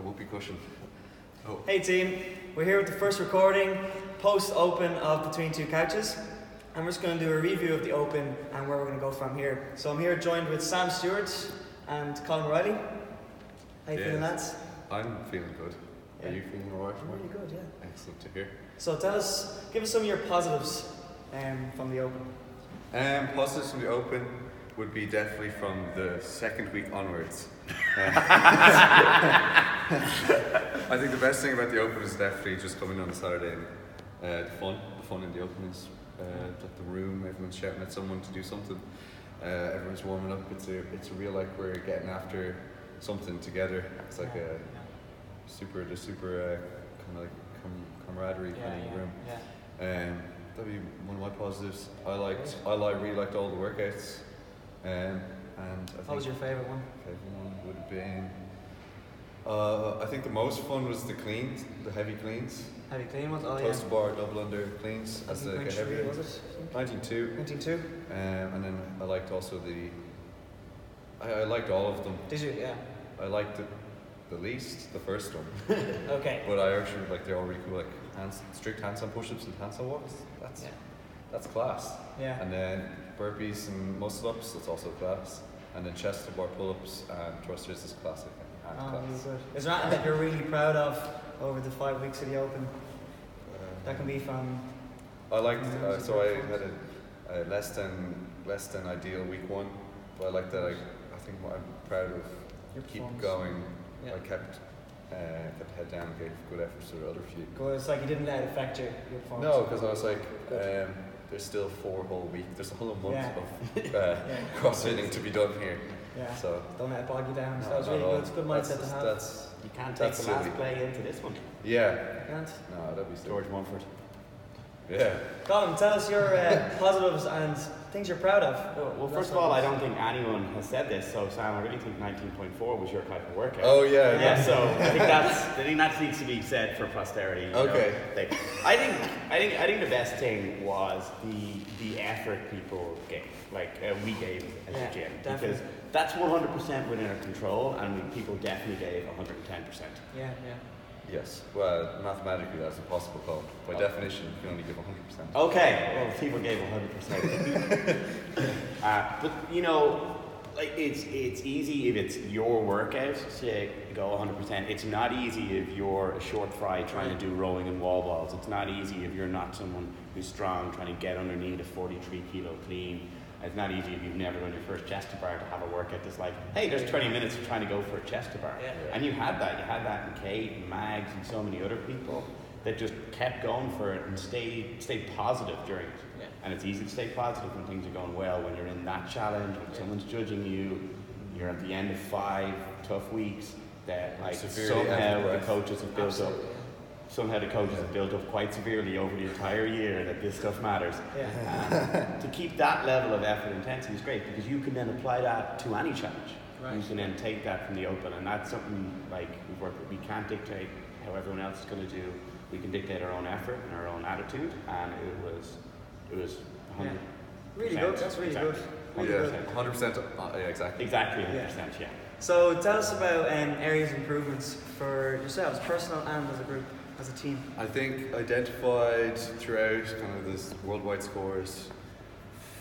a whoopee cushion. Oh, Hey team, we're here with the first recording post open of Between Two Couches. And we're just going to do a review of the open and where we're going to go from here. So I'm here joined with Sam Stewart and Colin Riley. How you feeling, lads? I'm feeling good. Yeah. Are you feeling alright? I'm really good, yeah. Excellent to hear. So tell us, give us some of your positives um, from the open. Um, positives from the Open would be definitely from the second week onwards. I think the best thing about the Open is definitely just coming on a Saturday and uh, the fun. The fun in the Open is uh, like the room, everyone's shouting at someone to do something. Uh, everyone's warming up. It's a, it's a real like we're getting after something together. It's like a super, the super uh, kind of like com- camaraderie kind of room. Um, that'd be one of my positives. I liked, I like, really liked all the workouts. Um, and I think What was your favourite one? favourite one would have been. Uh, I think the most fun was the cleans, the heavy cleans. Heavy clean ones? Oh yeah. Toast bar, double under cleans as the like heavy. 19.3, was it? 92. 19.2? Um, and then I liked also the. I, I liked all of them. Did you? Yeah. I liked the, the least, the first one. Okay. But I actually like they're all really cool, like hands, strict handstand push-ups and handstand walks. That's Yeah. that's class. Yeah. And then burpees and muscle ups, that's also class. And then chest to bar pull-ups and thrusters is classic and Oh, class. Is there anything that you're really proud of over the five weeks of the open? That can be from. I liked. Uh, so I had a, a less than less than ideal week one, but I like that. I, I think what I'm proud of Your keep going. Yeah. I kept uh, kept head down, and gave good efforts to the other few. Good. It's like you didn't let it affect your, your performance. No, because I was like, um, there's still four whole weeks. There's a whole month Yeah. of uh, Yeah. crossfitting to be done here. Yeah. So Don't let it bog you down. So no, that was really good. It's a good That's mindset to have. That's You can't take That's the last silly. play into this one. yeah. You can't. No, that'd be silly. George Mumford. Yeah. Colin, tell us your uh, positives and things you're proud of. Well, first of all, I don't think anyone has said this, so Sam, I really think 19.4 was your type of workout. Oh yeah. Yeah, so I think that's I think that needs to be said for posterity. you know. Okay. Like, I think I think I think the best thing was the the effort people gave, like uh, we gave at Yeah, the gym, definitely. because that's 100% within our control, and people definitely gave 110%. Yeah, yeah. Yes. Well, mathematically that's impossible, Colin. By Oh. definition, you can only give 100%. Okay, well, people gave 100%. uh, but, you know, like it's it's easy if it's your workout to go 100%. It's not easy if you're a short fry trying to do rowing and wall balls. It's not easy if you're not someone who's strong trying to get underneath a 43 kilo clean. It's not easy if you've never done your first chest to bar to have a workout that's like, hey, there's 20 minutes of trying to go for a chest to bar. Yeah. And you had that. You had that in Kate and Mags and so many other people that just kept going for it and stayed stayed positive during it. Yeah. And it's easy to stay positive when things are going well. When you're in that challenge, when someone's judging you, you're at the end of five tough weeks. That like Severely out somehow of the breath. coaches have built Absolutely. up. Somehow the coaches have built up quite severely over the entire year that this stuff matters. Yeah. to keep that level of effort and intensity is great because you can then apply that to any challenge. Right. You can then take that from the open, and that's something like we've worked with. We can't dictate how everyone else is going to do. We can dictate our own effort and our own attitude, and it was, it was 100 Really good. That's really good. Really yeah. 100%. Uh, yeah, exactly. exactly 100 Yeah. percent. Yeah. So tell us about um, areas of improvements for yourselves, personal and as a group, as a team. I think identified throughout kind of this worldwide scores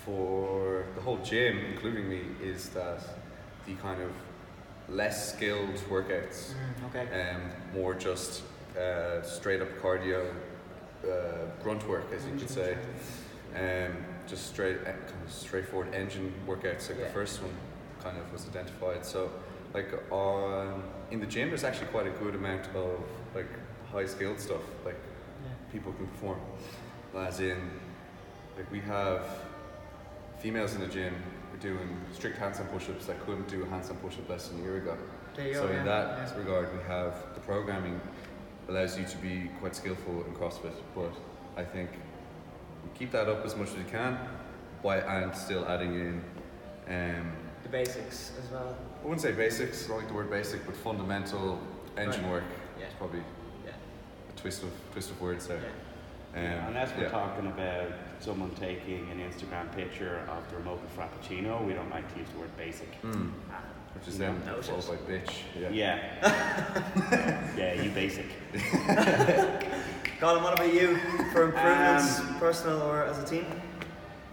for the whole gym, including me, is that the kind of less skilled workouts, okay. um, more just uh, straight up cardio, uh, grunt work, as you could say, um, just straight uh, kind of straightforward engine workouts. Like Yeah. the first one, kind of was identified. So, like on in the gym, there's actually quite a good amount of like high skilled stuff. Like Yeah. people can perform. As in, like we have females in the gym who are doing strict handstand push-ups that couldn't do a handstand push-up less than a year ago. So in yeah. that yeah. regard, we have the programming allows you to be quite skillful in CrossFit. But I think we keep that up as much as we can, by and still adding in. Um, the basics as well. I wouldn't say basics. I don't like the word basic, but fundamental engine Right. work. Yeah. It's probably Yeah. a twist of twist of words there. Yeah. Um, Unless we're yeah. talking about someone taking an Instagram picture of their mocha frappuccino, we don't like to use the word basic. Mm. Which is No. then No, followed just- by bitch. Yeah. Yeah. yeah, you basic. Colin, what about you for improvements, Um, personal or as a team?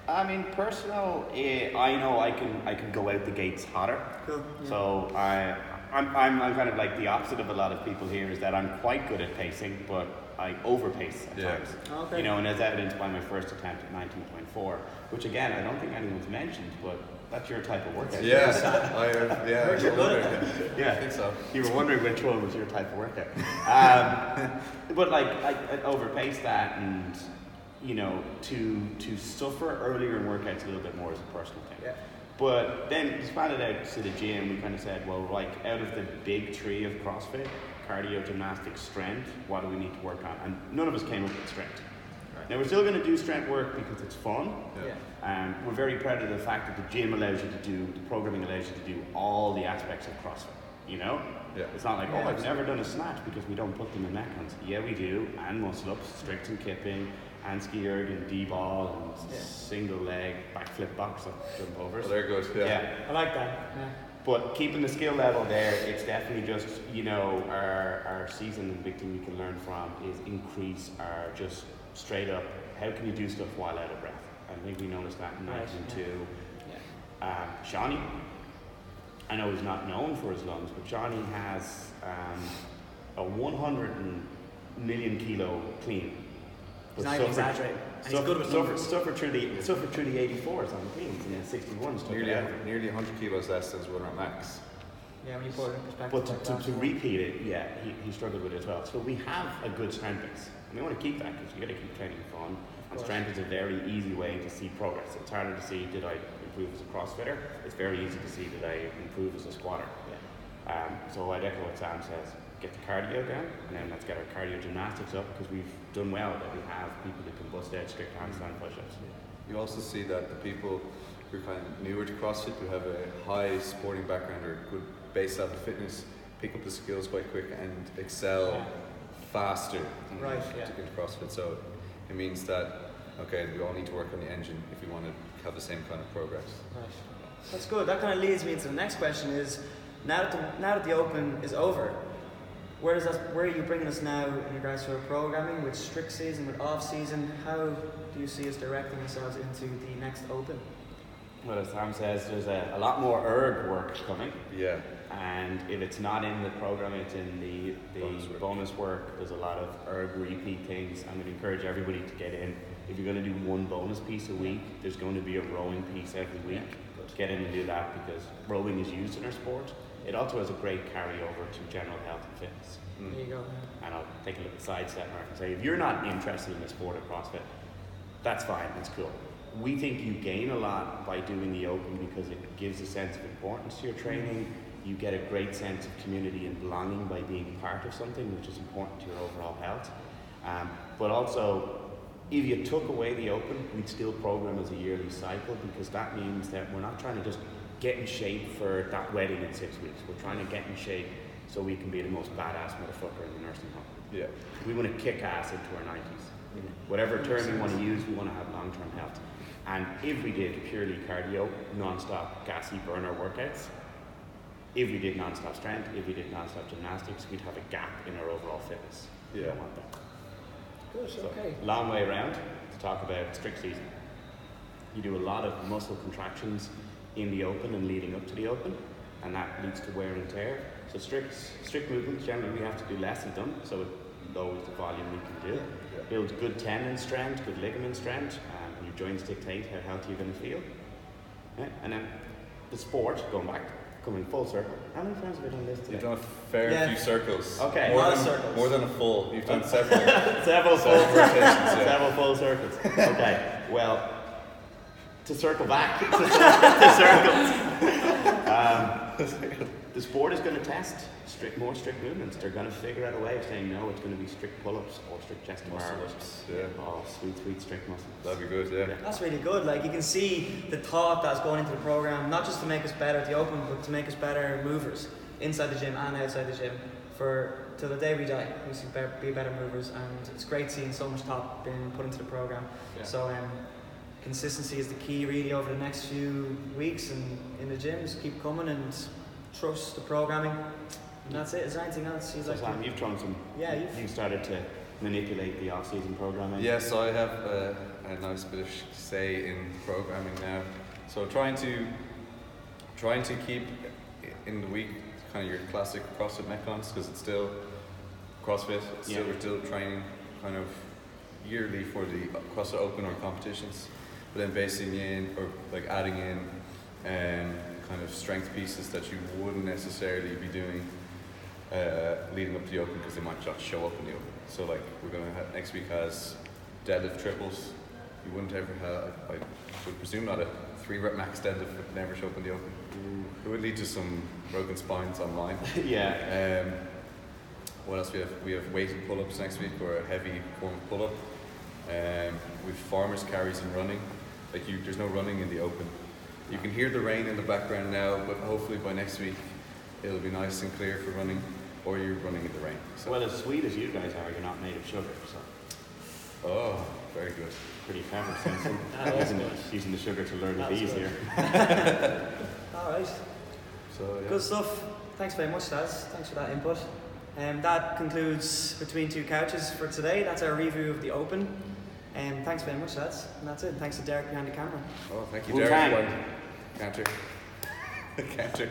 I mean, personal, eh, I know I can I can go out the gates hotter. Cool. Yeah. So I, I'm, I'm, I'm kind of like the opposite of a lot of people here is that I'm quite good at pacing, but I overpace at Yeah. times. Okay. You know, and as evidenced by my first attempt at 19.4, which again, I don't think anyone's mentioned, but that's your type of workout. Yes, I have. Yeah, Heard I good. Yeah. I think so. You were wondering which one was your type of workout. Um, but like, I, I overpaced that and, you know, to, to suffer earlier in workouts a little bit more is a personal thing. Yeah. But then expanded out to the gym, we kind of said, well, like out of the big tree of CrossFit, cardio, gymnastics, strength, what do we need to work on? And none of us came up with strength. Right. Now we're still going to do strength work because it's fun. Yeah. Um, we're very proud of the fact that the gym allows you to do, the programming allows you to do all the aspects of CrossFit. You know? Yeah. It's not like, Yeah, oh, I've never done a snatch because we don't put them in metcons. Yeah, we do, and muscle ups, strict and kipping, and ski erg, and D-ball, and Yeah. single leg, backflip box, up, jump overs. Well, they're good. Yeah. yeah. I like that. Yeah. But keeping the skill level there, it's definitely just, you know, our, our season and big thing we can learn from is increase our just straight up, how can you do stuff while out of breath? I think we noticed that in Right, 19.2. Yeah. Um, Shawnee, I know he's not known for his lungs, but Johnny has um, a 100 million kilo clean. He's But not even suffered- exaggerating. And he's suffered- good with suffered, numbers. suffered through the suffered through the 84s on the cleans and the 61s. Nearly, nearly 100 kilos less than his winner at max. Yeah, when you put it in perspective. But to, like to, that. to repeat it, yeah, he, he struggled with it as well. So we have a good strength base. And we want to keep that because you got to keep training fun. And strength is a very easy way to see progress. It's harder to see did I improve as a CrossFitter. It's very easy to see did I improve as a squatter. Yeah. Um, so I'd echo what Sam says. Get the cardio down, and then let's get our cardio gymnastics up because we've done well that we have people that can bust out strict handstand push-ups. You also see that the people who are kind of newer to CrossFit, who have a high sporting background or good base level fitness, pick up the skills quite quick and excel Yeah. faster Right, to yeah. get to CrossFit. So it means that okay, we all need to work on the engine if we want to have the same kind of progress. Right. That's good. That kind of leads me into the next question: Is now that the, now that the Open is over, where does that where are you bringing us now in regards to our programming with strict season, with off season? How do you see us directing ourselves into the next Open? Well, as Sam says, there's a, a lot more erg work coming. Yeah. And if it's not in the program, it's in the, the Bonus bonus, work. work. There's a lot of erg repeat things. I'm going to encourage everybody to get in. If you're going to do one bonus piece a week, there's going to be a rowing piece every week. Get in and do that because rowing is used in our sport. It also has a great carryover to general health and fitness. Mm. There you go. And I'll take a little sidestep Mark and say, if you're not interested in the sport of CrossFit, that's fine, that's cool. We think you gain a lot by doing the open because it gives a sense of importance to your training. You get a great sense of community and belonging by being part of something, which is important to your overall health. Um, but also, if you took away the open, we'd still program as a yearly cycle because that means that we're not trying to just get in shape for that wedding in six weeks. We're trying to get in shape so we can be the most badass motherfucker in the nursing home. Yeah. We want to kick ass into our 90s. Whatever term you want to use, we want to have long term health. And if we did purely cardio, non stop gassy burner workouts, if we did non stop strength, if we did non stop gymnastics, we'd have a gap in our overall fitness. We Yeah. don't want that. Good. So, Okay. long way around to talk about strict season. You do a lot of muscle contractions in the open and leading up to the open, and that leads to wear and tear. So strict strict movements generally we have to do less of them, so it lowers the volume we can do. Yeah. Builds good tendon strength, good ligament strength, um, and your joints dictate how healthy you're going to feel. Yeah, And then the sport, going back, coming full circle. How many times have we done this today? You've done a fair Yeah. few circles. Okay. More A lot of than, circles. More than a full. You've done several. Several full circles. yeah. Several full circles. Okay. Well, to circle back to, to circles. Um, the board is going to test strict, more strict movements. They're going to figure out a way of saying no. It's going to be strict pull-ups or strict chest to bar. Muscle-ups, yeah. Oh, sweet, sweet strict muscles. That'd be good, yeah. That's really good. Like you can see the thought that's going into the program, not just to make us better at the open, but to make us better movers inside the gym and outside the gym. For till the day we die, we should be be better movers, and it's great seeing so much thought being put into the program. Yeah. So um, consistency is the key, really, over the next few weeks and in the gyms. Keep coming and trust the programming. And that's it. Is there anything else you'd So like Sam, to? you've thrown some. Yeah, you've- You've started to manipulate the off-season programming. Yeah, so I have uh, a nice bit of say in programming now. So trying to trying to keep in the week kind of your classic CrossFit metcons because it's still CrossFit. It's Still, Yeah. we're still training kind of yearly for the CrossFit Open or competitions, but then basing in or like adding in um, kind of strength pieces that you wouldn't necessarily be doing uh, leading up to the open because they might not show up in the open. So like we're gonna have next week has deadlift triples. You wouldn't ever have. I would presume not a three rep max deadlift would never show up in the open. It would lead to some broken spines online. yeah. Um, what else we have? We have weighted pull ups next week or a heavy form of pull up. Um, with farmers carries and running. Like you, there's no running in the open. You can hear the rain in the background now, but hopefully by next week it'll be nice and clear for running, or you're running in the rain. So, Well, as sweet as you guys are, you're not made of sugar, so oh, very good. pretty clever. Simpson. That's using, good. using the sugar to learn the That was bees here. All right. So yeah. Good stuff. Thanks very much, Daz. Thanks for that input. Um, that concludes Between Two Couches for today. That's our review of the Open. Um, thanks very much, lads. And that's it. Thanks to Derek behind the camera. Oh, thank you, Wu Derek. Tang. Canter. Canter.